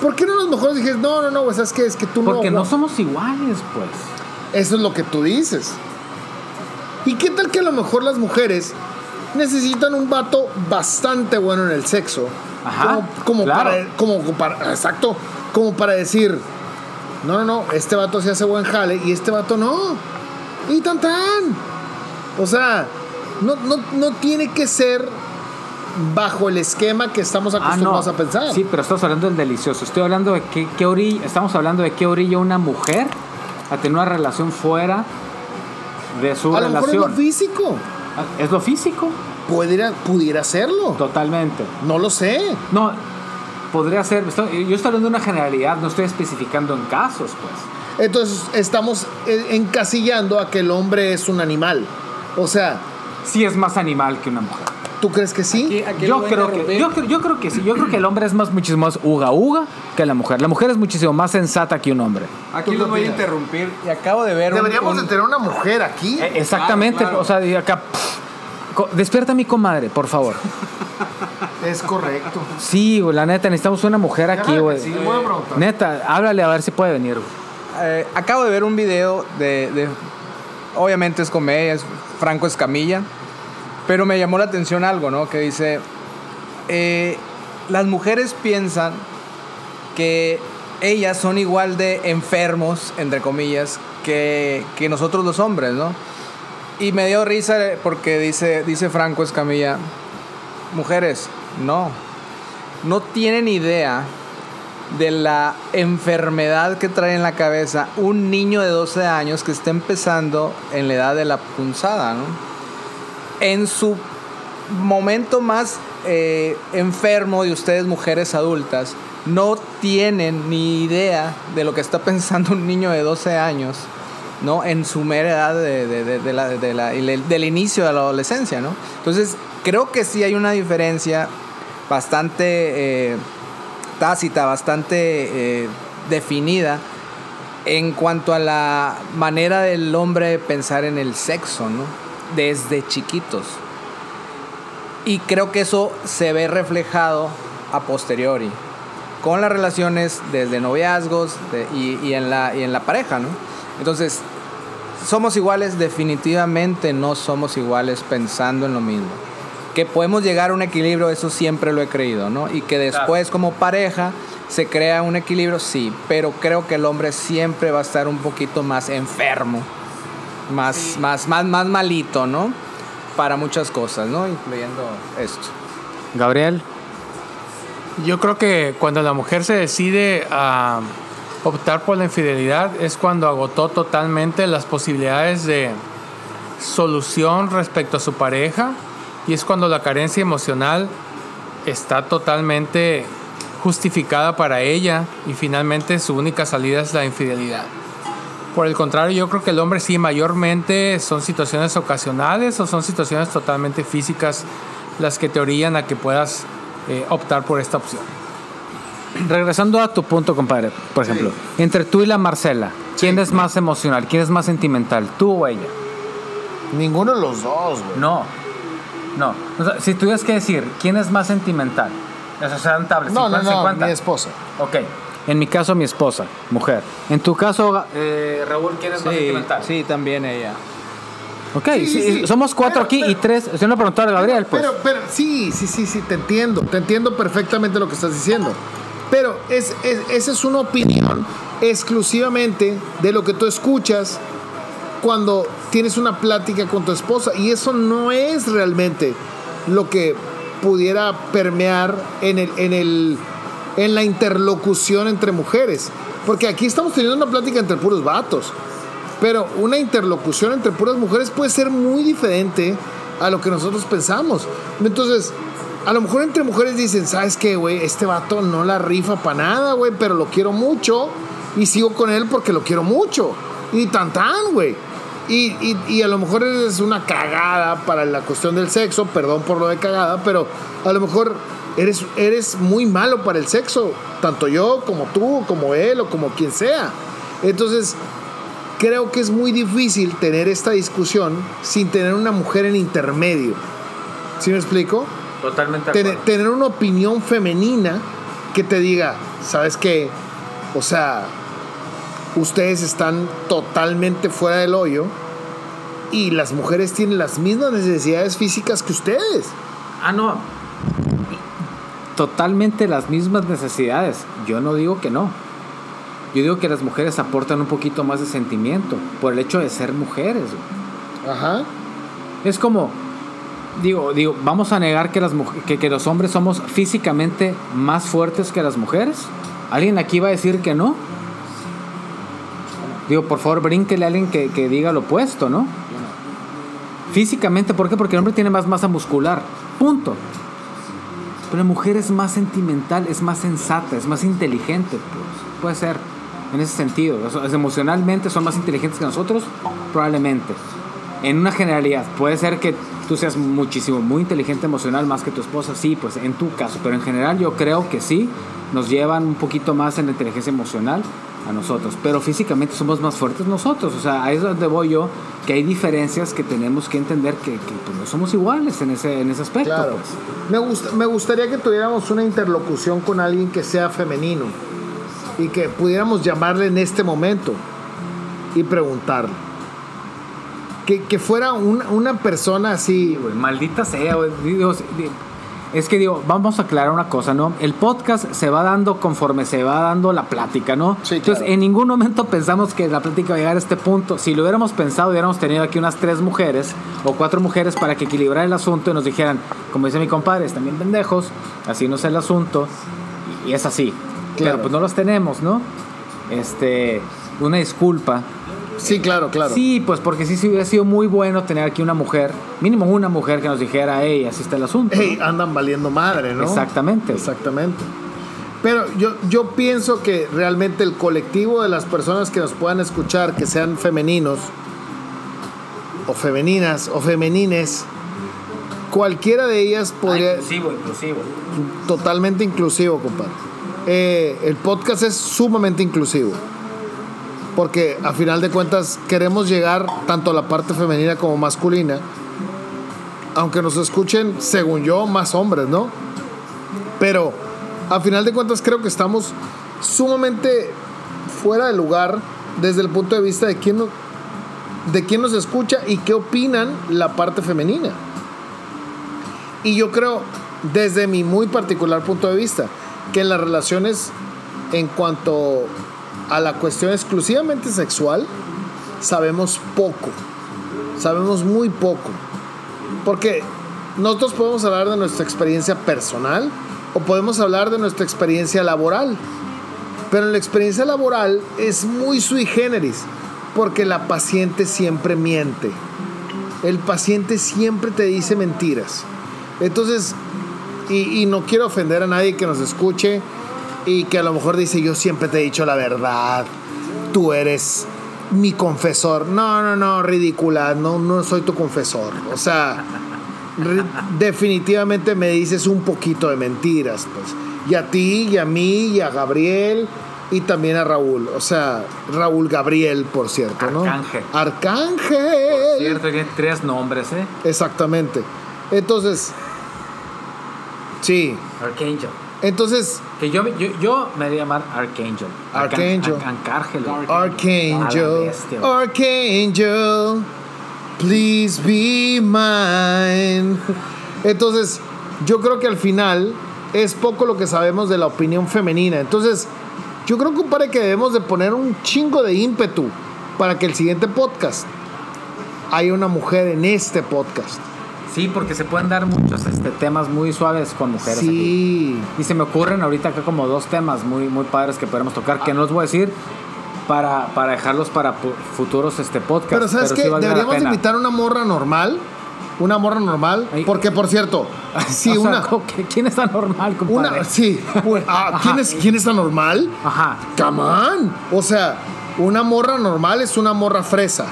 ¿Por qué no las mujeres dices, no, no, no, pues es que es que tú Porque no. no somos iguales, pues. Eso es lo que tú dices. ¿Y qué tal que a lo mejor las mujeres necesitan un vato bastante bueno en el sexo? Ajá, como, como claro. para, como para- exacto, como para decir, no, no, no, este vato se hace buen jale y este vato no. Y tan tan. O sea, no, no, no tiene que ser bajo el esquema que estamos Ah, no. acostumbrados a pensar. Sí, pero estamos hablando del delicioso. Estoy hablando de qué, qué orilla, estamos hablando de qué orilla una mujer a tener una relación fuera de su a lo mejor es lo físico. Ah, es lo físico, Pudiera, pudiera serlo. totalmente. No lo sé. No, podría ser. yo estoy hablando de una generalidad, no estoy especificando en casos, pues. Entonces estamos eh, encasillando a que el hombre es un animal. O sea, Sí es más animal que una mujer. ¿Tú crees que sí? Aquí- aquí lo Yo creo, que, yo, creo- yo creo que sí. Yo creo que el hombre es más, muchísimo más uga uga que la mujer. La mujer es muchísimo más sensata que un hombre. Aquí ¿Tú los qué voy a interrumpir y acabo de ver Deberíamos un- de tener una mujer aquí. Eh, Exactamente. Claro, claro. O sea, y acá. pff, despierta a mi comadre, por favor. Es correcto. Sí, la neta, necesitamos una mujer aquí, güey. sí, voy a preguntar. Neta, háblale a ver si puede venir. Eh, acabo de ver un video de, de- Obviamente es comedia, es Franco Escamilla. Pero me llamó la atención algo, ¿no? Que dice. eh, las mujeres piensan que ellas son igual de enfermos, entre comillas, que, que nosotros los hombres, ¿no? Y me dio risa porque dice, dice Franco Escamilla, mujeres, no, no tienen idea de la enfermedad que trae en la cabeza un niño de 12 años que está empezando en la edad de la punzada, ¿no? En su momento más eh, enfermo de ustedes mujeres adultas, no tienen ni idea de lo que está pensando un niño de 12 años, ¿no? En su mera edad de, de- de- la- de la- del inicio de la adolescencia, ¿no? Entonces, creo que sí hay una diferencia bastante eh, tácita, bastante eh, definida en cuanto a la manera del hombre pensar en el sexo, ¿no? Desde chiquitos. Y creo que eso se ve reflejado a posteriori con las relaciones desde noviazgos de- y, y en la, y en la pareja, ¿no? Entonces, somos iguales, definitivamente no somos iguales pensando en lo mismo. Que podemos llegar a un equilibrio, eso siempre lo he creído, ¿no? Y que después como pareja se crea un equilibrio, sí, pero creo que el hombre siempre va a estar un poquito más enfermo, más, más, más, más malito, ¿no? Para muchas cosas, ¿no? Incluyendo esto. Gabriel. Yo creo que cuando la mujer se decide a optar por la infidelidad es cuando agotó totalmente las posibilidades de solución respecto a su pareja y es cuando la carencia emocional está totalmente justificada para ella y finalmente su única salida es la infidelidad. Por el contrario, yo creo que el hombre sí mayormente son situaciones ocasionales o son situaciones totalmente físicas las que te orillan a que puedas eh, optar por esta opción. Regresando a tu punto, compadre, por ejemplo, entre tú y la Marcela, ¿quién es más emocional? ¿Quién es más sentimental? ¿Tú o ella? Ninguno de los dos, güey. No. No. O sea, si tuvieras que decir, ¿quién es más sentimental? Eso sean tablas. No, no, 50, no, 50. mi esposa. Ok. En mi caso, mi esposa, mujer. En tu caso, eh, Raúl, ¿quién es más sentimental? sí, también ella. Ok, Sí, sí, sí, sí. somos cuatro Pero- aquí y tres. Si no preguntar a Gabriel, pues. Pero, pero, sí, sí, sí, sí, te entiendo. Te entiendo perfectamente lo que estás diciendo. Pero es, es- esa es una opinión exclusivamente de lo que tú escuchas cuando tienes una plática con tu esposa. Y eso no es realmente lo que pudiera permear en, el, en, el, en la interlocución entre mujeres. Porque aquí estamos teniendo una plática entre puros vatos. Pero una interlocución entre puras mujeres puede ser muy diferente a lo que nosotros pensamos. Entonces, a lo mejor entre mujeres dicen, ¿sabes qué, güey? Este vato no la rifa para nada, güey, pero lo quiero mucho y sigo con él porque lo quiero mucho. Y tan tan, güey. Y, y- y a lo mejor es una cagada para la cuestión del sexo, perdón por lo de cagada, pero a lo mejor eres, eres muy malo para el sexo, tanto yo como tú, como él o como quien sea. Entonces, creo que es muy difícil tener esta discusión sin tener una mujer en intermedio. ¿Sí me explico? Totalmente Tener, tener una opinión femenina que te diga, ¿sabes qué? O sea, ustedes están totalmente fuera del hoyo y las mujeres tienen las mismas necesidades físicas que ustedes. Ah, no. Totalmente las mismas necesidades. Yo no digo que no. Yo digo que las mujeres aportan un poquito más de sentimiento por el hecho de ser mujeres. güey. Ajá. Es como, digo, digo, vamos a negar que, las que, que los hombres somos físicamente más fuertes que las mujeres. ¿Alguien aquí va a decir que no? Digo, por favor, brínquele a alguien que, que diga lo opuesto, ¿no? Físicamente, ¿por qué? Porque el hombre tiene más masa muscular. Punto. Pero la mujer es más sentimental, es más sensata, es más inteligente. Pues. Puede ser, en ese sentido. Sea, emocionalmente son más inteligentes que nosotros, probablemente. En una generalidad, puede ser que tú seas muchísimo, muy inteligente emocional más que tu esposa, sí, pues en tu caso. Pero en general yo creo que sí, nos llevan un poquito más en la inteligencia emocional a nosotros. Pero físicamente somos más fuertes nosotros. O sea, ahí es donde voy yo, que hay diferencias que tenemos que entender que, que, pues, no somos iguales en ese, en ese aspecto. Claro. pues. Me, gusta, me gustaría que tuviéramos una interlocución con alguien que sea femenino y que pudiéramos llamarle en este momento y preguntarle. Que, que fuera una, una persona así. maldita sea, güey. Es que digo, vamos a aclarar una cosa, ¿no? El podcast se va dando conforme se va dando la plática, ¿no? Sí, Entonces, claro. en ningún momento pensamos que la plática va a llegar a este punto. Si lo hubiéramos pensado, hubiéramos tenido aquí unas tres mujeres o cuatro mujeres para que equilibrara el asunto y nos dijeran, como dice mi compadre, están bien pendejos, así no es el asunto. Y, y es así. Claro. Pero pues no los tenemos, ¿no? Este, una disculpa. Sí, claro, claro. Sí, pues porque sí, sí hubiera sido muy bueno tener aquí una mujer, mínimo una mujer que nos dijera, hey, así está el asunto. Ey, andan valiendo madre, ¿no? Exactamente. Exactamente. Pero yo, yo pienso que realmente el colectivo de las personas que nos puedan escuchar, que sean femeninos, o femeninas, o femenines, cualquiera de ellas podría... inclusivo, inclusivo. totalmente inclusivo, compadre. Eh, el podcast es sumamente inclusivo. Porque a final de cuentas queremos llegar tanto a la parte femenina como masculina. Aunque nos escuchen, según yo, más hombres, ¿no? Pero a final de cuentas creo que estamos sumamente fuera de lugar desde el punto de vista de quién, de quién nos escucha y qué opinan la parte femenina. Y yo creo, desde mi muy particular punto de vista, que en las relaciones, en cuanto a la cuestión exclusivamente sexual, sabemos poco. Sabemos muy poco. Porque nosotros podemos hablar de nuestra experiencia personal o podemos hablar de nuestra experiencia laboral. Pero la experiencia laboral es muy sui generis, porque la paciente siempre miente. El paciente siempre te dice mentiras. Entonces, y, y no quiero ofender a nadie que nos escuche y que a lo mejor dice, yo siempre te he dicho la verdad, tú eres mi confesor. No, no, no, ridícula, no, no soy tu confesor. O sea, definitivamente me dices un poquito de mentiras, pues. Y a ti, y a mí, y a Gabriel, y también a Raúl. O sea, Raúl Gabriel, por cierto, ¿no? Arcángel. Arcángel. Cierto, tiene tres nombres, ¿eh? Exactamente. Entonces, sí. Archangel. Entonces, Que yo, yo, yo me haría llamar Archangel. Archangel. Arcángel. Archangel. Archangel. Please be mine. Entonces, yo creo que al final es poco lo que sabemos de la opinión femenina. Entonces, yo creo, compadre, que debemos de poner un chingo de ímpetu para que el siguiente podcast haya una mujer en este podcast. Sí, porque se pueden dar muchos este, temas muy suaves con mujeres. Sí. aquí. Y se me ocurren ahorita acá como dos temas muy, muy padres que podemos tocar, que no los voy a decir para, para dejarlos para futuros este, podcasts. Pero ¿sabes sí la Deberíamos invitar a una morra normal. Una morra normal. Ay. Porque, por cierto, si O sea, una... ¿cómo que- ¿Quién está normal, compadre? Una, sí. Ah, ¿quién, es, ¿Quién está normal? Ajá. Come on. O sea, una morra normal es una morra fresa.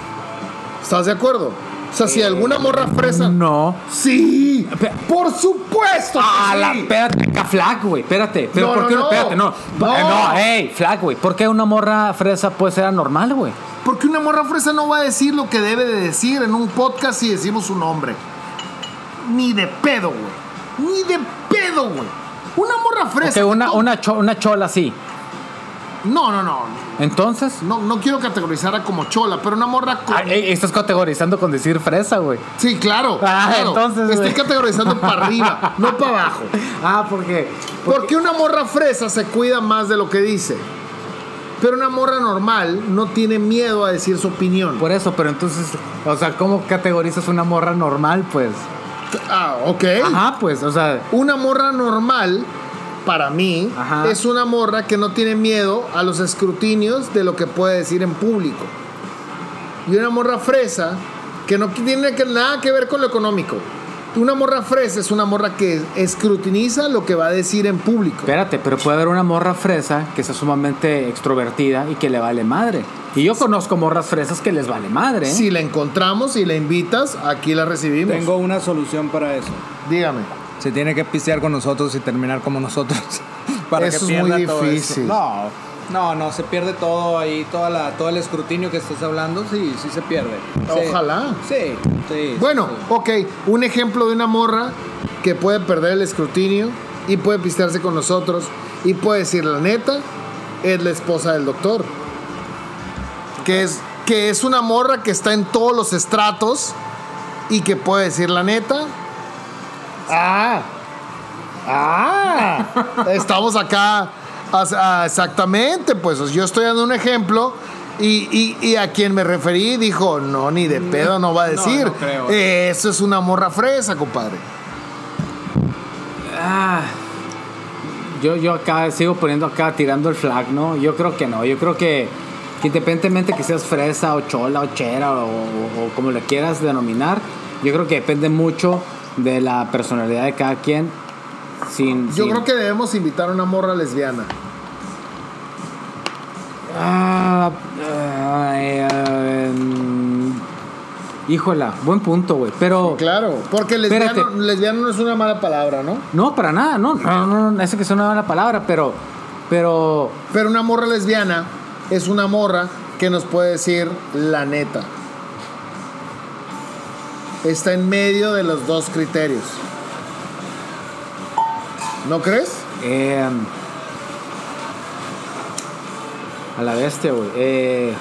¿Estás de acuerdo? O sea, si alguna morra fresa. No. Sí. Por supuesto. que Ah, la, sí. espérate, acá flag, güey, espérate. Pero No, ¿por qué no? no. Espérate, no. No. Eh, No, hey, flag, güey. ¿Por qué una morra fresa puede ser anormal, güey? Porque una morra fresa no va a decir lo que debe de decir en un podcast si decimos su nombre. Ni de pedo, güey. Ni de pedo, güey. Una morra fresa. Una, una, cho- una chola así. No, no, no. Entonces. No, no quiero categorizarla como chola, pero una morra. con- ey, estás categorizando con decir fresa, güey. Sí, claro. Ah, claro. entonces, Estoy güey. categorizando para arriba, no para abajo. Ah, porque. Porque una morra fresa se cuida más de lo que dice. Pero una morra normal no tiene miedo a decir su opinión. Por eso, pero entonces. O sea, ¿cómo categorizas una morra normal, pues? Ah, ok. Ajá, pues, o sea. Una morra normal, para mí, Ajá. es una morra que no tiene miedo a los escrutinios de lo que puede decir en público. Y una morra fresa, que no tiene que- nada que ver con lo económico. Una morra fresa es una morra que escrutiniza lo que va a decir en público. Espérate, pero puede haber una morra fresa que sea sumamente extrovertida y que le vale madre. Y yo conozco morras fresas que les vale madre. ¿eh? Si la encontramos y la invitas, aquí la recibimos. Tengo una solución para eso. Dígame. Se tiene que pistear con nosotros y terminar como nosotros. para Eso es que pierda muy difícil. No, no, no, se pierde todo ahí, toda la, todo el escrutinio que estás hablando, sí, sí se pierde. Ojalá. Sí, sí. Bueno, sí. ok, un ejemplo de una morra que puede perder el escrutinio y puede pistearse con nosotros y puede decir la neta, es la esposa del doctor. Que es, que es una morra que está en todos los estratos y que puede decir la neta. Ah, ah, estamos acá. ah, exactamente, pues yo estoy dando un ejemplo. Y, y- y a quien me referí dijo, no, ni de pedo no va a No, decir. no creo. Eso es una morra fresa, compadre. Ah, yo, yo acá sigo poniendo acá, tirando el flag, ¿no? Yo creo que no. Yo creo que, que independientemente que seas fresa o chola o chera o, o- o como le quieras denominar, yo creo que depende mucho de la personalidad de cada quien. Sin, Yo sin- creo que debemos invitar a una morra lesbiana. Ah, ah, eh, mm, híjola, buen punto, güey. Pero. Claro, porque lesbiano, Espérate. lesbiano no es una mala palabra, ¿no? No, para nada, no. No, no, no, eso que es una mala palabra, pero. Pero. Pero una morra lesbiana es una morra que nos puede decir la neta. Está en medio de los dos criterios. ¿No crees? eh, a la bestia, güey. Eh,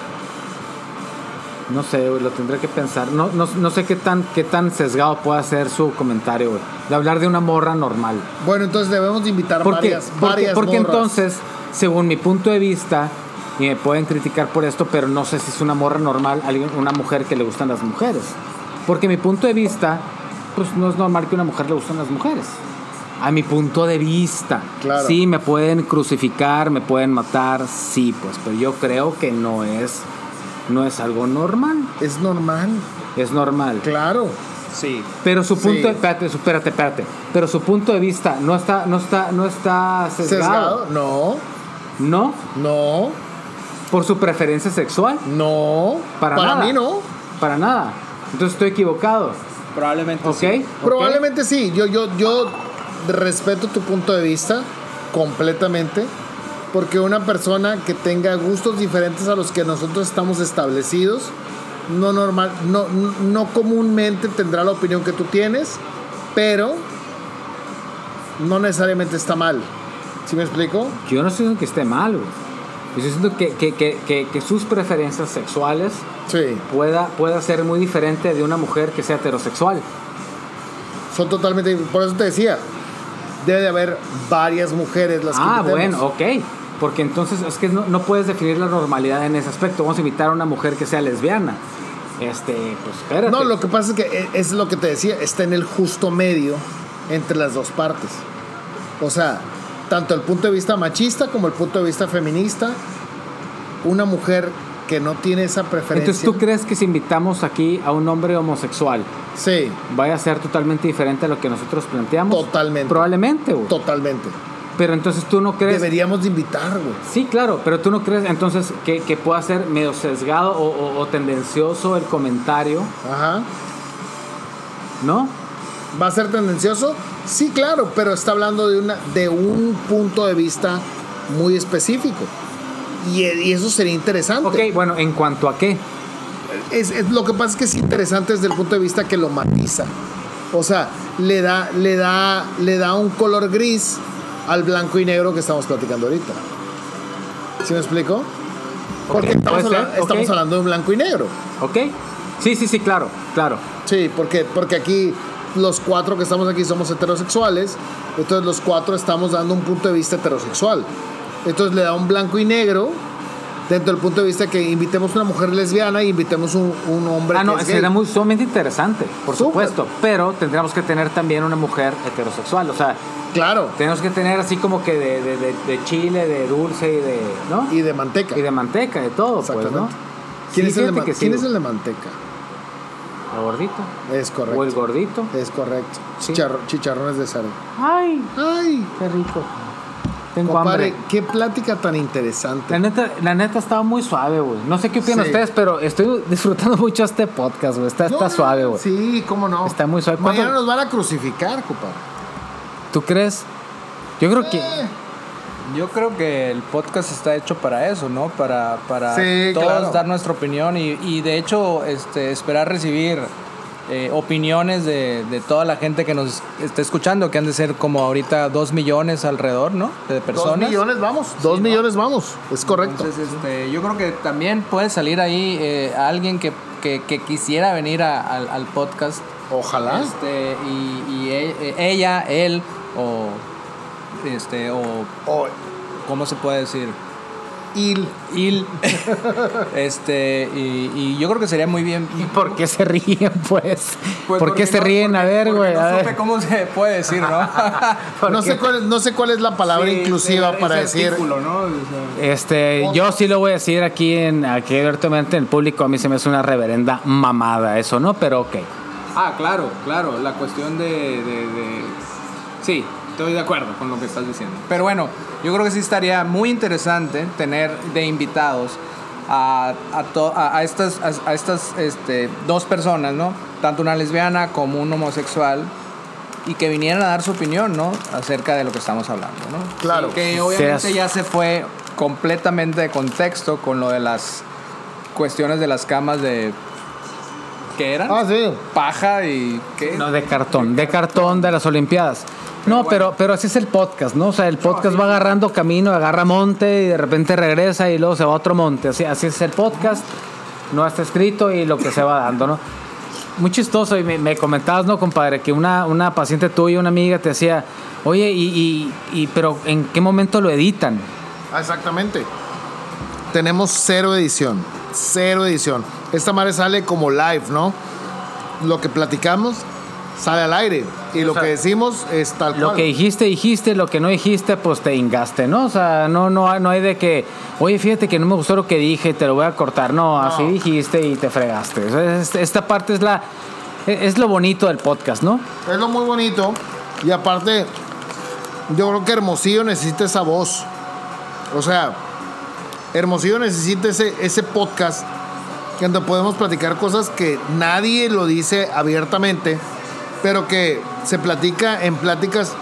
no sé, güey, lo tendré que pensar. No, no, no sé qué tan, qué tan sesgado puede ser su comentario, güey. De hablar de una morra normal. Bueno, entonces debemos de invitar Porque, varias, porque, varias porque morras. entonces, según mi punto de vista, y me pueden criticar por esto, pero no sé si es una morra normal, alguien, una mujer que le gustan las mujeres. Porque mi punto de vista, pues no es normal que a una mujer le gusten las mujeres. A mi punto de vista. Claro. Sí, me pueden crucificar, me pueden matar, sí, pues, pero yo creo que no es, no es algo normal. Es normal, Es normal. claro. Sí. Pero su punto, Sí. de, espérate, espérate, espérate. Pero su punto de vista no está, no está, no está ¿Sesgado? No, ¿No? no, ¿Por su preferencia sexual? no. Para, nada. mí no. Para nada. Entonces estoy equivocado. Probablemente ¿Ok? sí. Probablemente sí. Yo, yo, yo respeto tu punto de vista completamente. Porque una persona que tenga gustos diferentes a los que nosotros estamos establecidos, no normal, no, no comúnmente tendrá la opinión que tú tienes, pero no necesariamente está mal. ¿Sí me explico? Yo no estoy diciendo que esté mal, güey. Yo estoy diciendo que, que, que, que, que sus preferencias sexuales Sí. pueda, pueda ser muy diferente de una mujer que sea heterosexual. Son totalmente. Por eso te decía, debe de haber varias mujeres las que Ah, bueno, ok. Porque entonces es que no, no puedes definir la normalidad en ese aspecto. Vamos a invitar a una mujer que sea lesbiana. Este, pues espérate. No, lo que pasa es que e- es lo que te decía, está en el justo medio entre las dos partes. O sea, tanto el punto de vista machista como el punto de vista feminista, una mujer que no tiene esa preferencia. Entonces, ¿tú crees que si invitamos aquí a un hombre homosexual Sí, vaya a ser totalmente diferente a lo que nosotros planteamos? Totalmente. Probablemente, güey. totalmente. Pero entonces tú no crees. Deberíamos de invitar, güey. Sí, claro, pero tú no crees entonces que, que pueda ser medio sesgado o, o- o tendencioso el comentario, Ajá. ¿no? ¿Va a ser tendencioso? Sí, claro, pero está hablando de, una, de un punto de vista muy específico. Y, y eso sería interesante. Ok, bueno, ¿en cuanto a qué? Es, es- lo que pasa es que es interesante desde el punto de vista que lo matiza. O sea, le da, le da, le da un color gris al blanco y negro que estamos platicando ahorita. ¿Sí me explico? Porque Ok, estamos, puede habla- ser, ok. estamos hablando de blanco y negro. ¿Ok? Sí, sí, sí, claro, claro. Sí, porque, porque aquí los cuatro que estamos aquí somos heterosexuales, entonces los cuatro estamos dando un punto de vista heterosexual. Entonces le da un blanco y negro dentro del punto de vista que invitemos una mujer lesbiana y invitemos un, un hombre Ah, no, que es gay. será muy sumamente interesante, por Súper. supuesto. Pero tendríamos que tener también una mujer heterosexual. O sea, Claro, tenemos que tener así como que de, de, de- de chile, de dulce y de. ¿No? y de manteca. Y de manteca, de todo, pues, ¿no? ¿Quién, Sí, es el de, sí, es el manteca? ¿El gordito? Es correcto. ¿O el gordito? Es correcto. Sí. Chicharro- chicharrones de cerdo. ¡Ay! Ay, ¡Qué rico! Tengo compadre, hambre. qué plática tan interesante. La neta, la neta estaba muy suave, güey. No sé qué opinan Sí. ustedes, pero estoy disfrutando mucho este podcast, güey. Está, está suave, güey. Sí, cómo no. Está muy suave. ¿Cuánto- Mañana nos van a crucificar, compadre. ¿Tú crees? Yo creo que. Eh. Yo creo que el podcast está hecho para eso, ¿no? Para, para Sí, todos claro. dar nuestra opinión y, y de hecho este, esperar recibir eh, opiniones de, de toda la gente que nos está escuchando, que han de ser como ahorita dos millones alrededor, ¿no? De personas. Dos millones vamos. Dos millones vamos. Es correcto. Entonces, este, yo creo que también puede salir ahí eh, alguien que, que- que quisiera venir a- al, al podcast. Ojalá. Este, y, y e- eh, ella, él, o este, o O ¿cómo se puede decir? Il. Il. este, y, y yo creo que sería muy bien. ¿Y por qué se ríen, pues? Pues ¿Por qué porque se no- ríen? a ver, güey. No supe cómo se puede decir, ¿no? ¿Por No sé, cuál, no sé cuál es la palabra Sí, inclusiva para decir. artículo, ¿no? O sea, Este, yo sí lo voy a decir aquí en aquí abiertamente en el público. A mí se me hace una reverenda mamada eso, ¿no? Pero ok. Ah, claro, claro, la cuestión de, de- de- Sí, estoy de acuerdo con lo que estás diciendo. Pero bueno, yo creo que sí estaría muy interesante tener de invitados a, a, to- a- a estas, a, a estas este, dos personas, ¿no? Tanto una lesbiana como un homosexual. Y que vinieran a dar su opinión, ¿no? Acerca de lo que estamos hablando, ¿no? Claro. Y que obviamente Seas- ya se fue completamente de contexto con lo de las cuestiones de las camas de... ¿Qué eran? Ah, sí. paja y qué No, de cartón, de cartón de las Olimpiadas. No, pero, pero así es el podcast, ¿no? O sea, el podcast va agarrando camino, agarra monte y de repente regresa y luego se va a otro monte. Así, así es el podcast, no está escrito y lo que se va dando, ¿no? Muy chistoso y me, me comentabas, ¿no, compadre? Que una, una paciente tuya, una amiga, te decía, oye, y, y, y- pero ¿en qué momento lo editan? Ah, exactamente. Tenemos cero edición. Cero edición. Esta madre sale como live, ¿no? Lo que platicamos sale al aire. Y lo sea, que decimos es tal Lo cual. que dijiste, dijiste, lo que no dijiste, pues te ingaste, ¿no? O sea, no, no, no hay de que, oye, fíjate que no me gustó lo que dije, te lo voy a cortar. No, así dijiste y te fregaste. O sea, es- esta parte es la, es lo bonito del podcast, ¿no? Es lo muy bonito. Y aparte, yo creo que Hermosillo necesita esa voz. O sea, Hermosillo necesita ese, ese podcast donde podemos platicar cosas que nadie lo dice abiertamente, pero que se platica en pláticas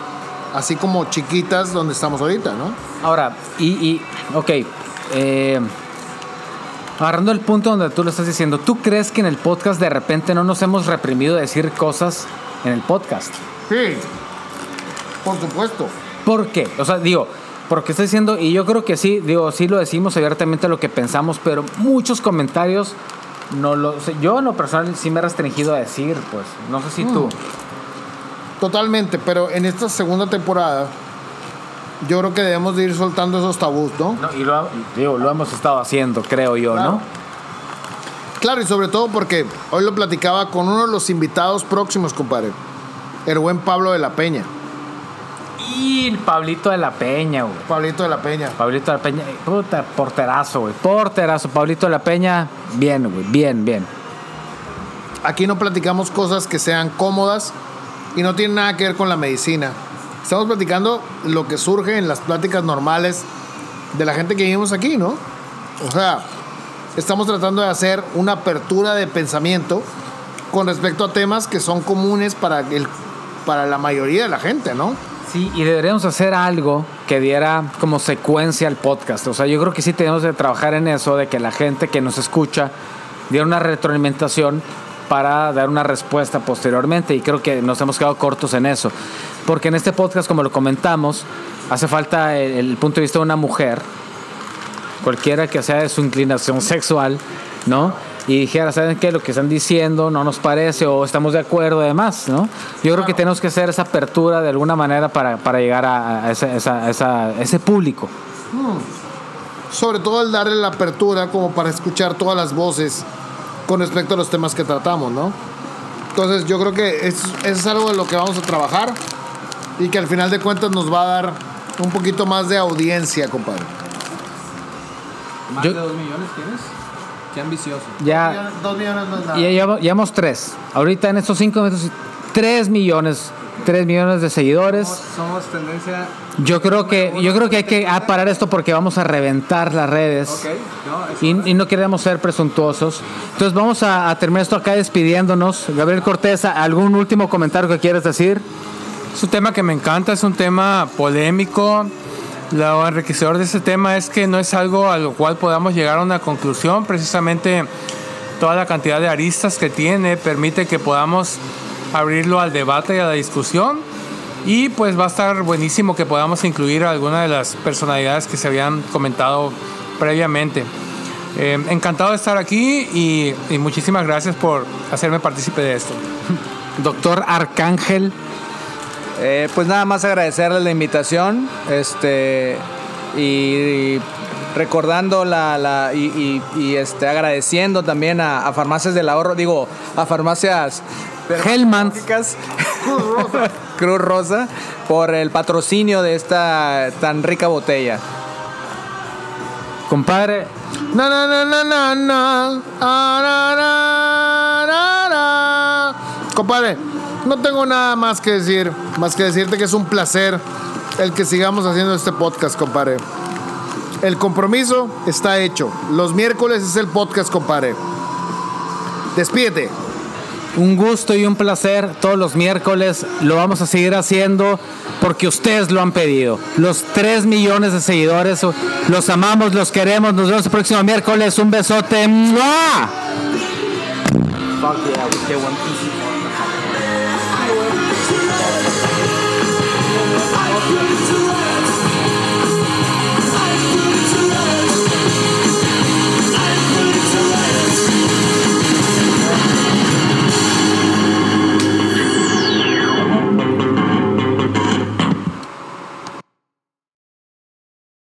así como chiquitas donde estamos ahorita, ¿no? Ahora, y, y ok, eh, agarrando el punto donde tú lo estás diciendo, ¿tú crees que en el podcast de repente no nos hemos reprimido de decir cosas en el podcast? Sí, por supuesto. ¿Por qué? O sea, digo, porque estoy diciendo, y yo creo que sí, digo, sí lo decimos abiertamente lo que pensamos, pero muchos comentarios no lo sé. Yo en lo personal sí me he restringido a decir, pues. No sé si tú. Totalmente, pero en esta segunda temporada yo creo que debemos de ir soltando esos tabús, ¿no? No, y lo, digo, lo hemos estado haciendo, creo yo, Claro. ¿no? Claro, y sobre todo porque hoy lo platicaba con uno de los invitados próximos, compadre. El buen Pablo de la Peña. Y Pablito de la Peña, güey. Pablito de la Peña. Pablito de la Peña, puta, porterazo, güey. Porterazo. Pablito de la Peña, bien, güey. Bien, bien. Aquí no platicamos cosas que sean cómodas y no tienen nada que ver con la medicina. Estamos platicando lo que surge en las pláticas normales de la gente que vivimos aquí, ¿no? O sea, estamos tratando de hacer una apertura de pensamiento con respecto a temas que son comunes para, el, para la mayoría de la gente, ¿no? Sí, y deberíamos hacer algo que diera como secuencia al podcast. O sea, yo creo que sí tenemos que trabajar en eso, de que la gente que nos escucha diera una retroalimentación para dar una respuesta posteriormente. Y creo que nos hemos quedado cortos en eso. Porque en este podcast, como lo comentamos, hace falta el, el punto de vista de una mujer, cualquiera que sea de su inclinación sexual, ¿no? Y dijera, ¿saben qué? Lo que están diciendo no nos parece o estamos de acuerdo, además, ¿no? Yo creo que tenemos que hacer esa apertura de alguna manera para, para llegar a, a ese, esa- esa- a ese público. Sobre todo el darle la apertura como para escuchar todas las voces con respecto a los temas que tratamos, ¿no? Entonces yo creo que es, es algo de lo que vamos a trabajar y que al final de cuentas nos va a dar un poquito más de audiencia, compadre. ¿Más Yo- de dos millones tienes? Qué ambicioso. Ya, Dos millones no es nada. ya llevamos, llevamos tres. Ahorita en estos cinco minutos, tres millones, tres millones de seguidores. Somos tendencia. Yo creo que, yo creo que hay que ah, parar esto porque vamos a reventar las redes. Ok, no, Y, y no queremos ser presuntuosos. Entonces vamos a, a terminar esto acá despidiéndonos. Gabriel Cortés, ¿algún último comentario que quieres decir? Es un tema que me encanta, es un tema polémico. Lo enriquecedor de este tema es que no es algo a lo cual podamos llegar a una conclusión. Precisamente toda la cantidad de aristas que tiene permite que podamos abrirlo al debate y a la discusión. Y pues va a estar buenísimo que podamos incluir alguna de las personalidades que se habían comentado previamente. Eh, encantado de estar aquí y, y muchísimas gracias por hacerme partícipe de esto. Doctor Arcángel. Eh, pues nada más agradecerle la invitación este y, recordando la, la- y, y- y, este agradeciendo también a, a farmacias del ahorro digo a farmacias dermatológicas, Cruz Rosa por el patrocinio de esta tan rica botella Compadre, Na, na, na, na, na, na. Ah, na, na, na, na. Compadre, no tengo nada más que decir, más que decirte que es un placer el que sigamos haciendo este podcast, compadre. El compromiso está hecho. Los miércoles es el podcast, compadre. Despídete. un gusto y un placer todos los miércoles. Lo vamos a seguir haciendo porque ustedes lo han pedido. Los 3 millones de seguidores, los amamos, los queremos. Nos vemos el próximo miércoles. Un besote. ¡Mua!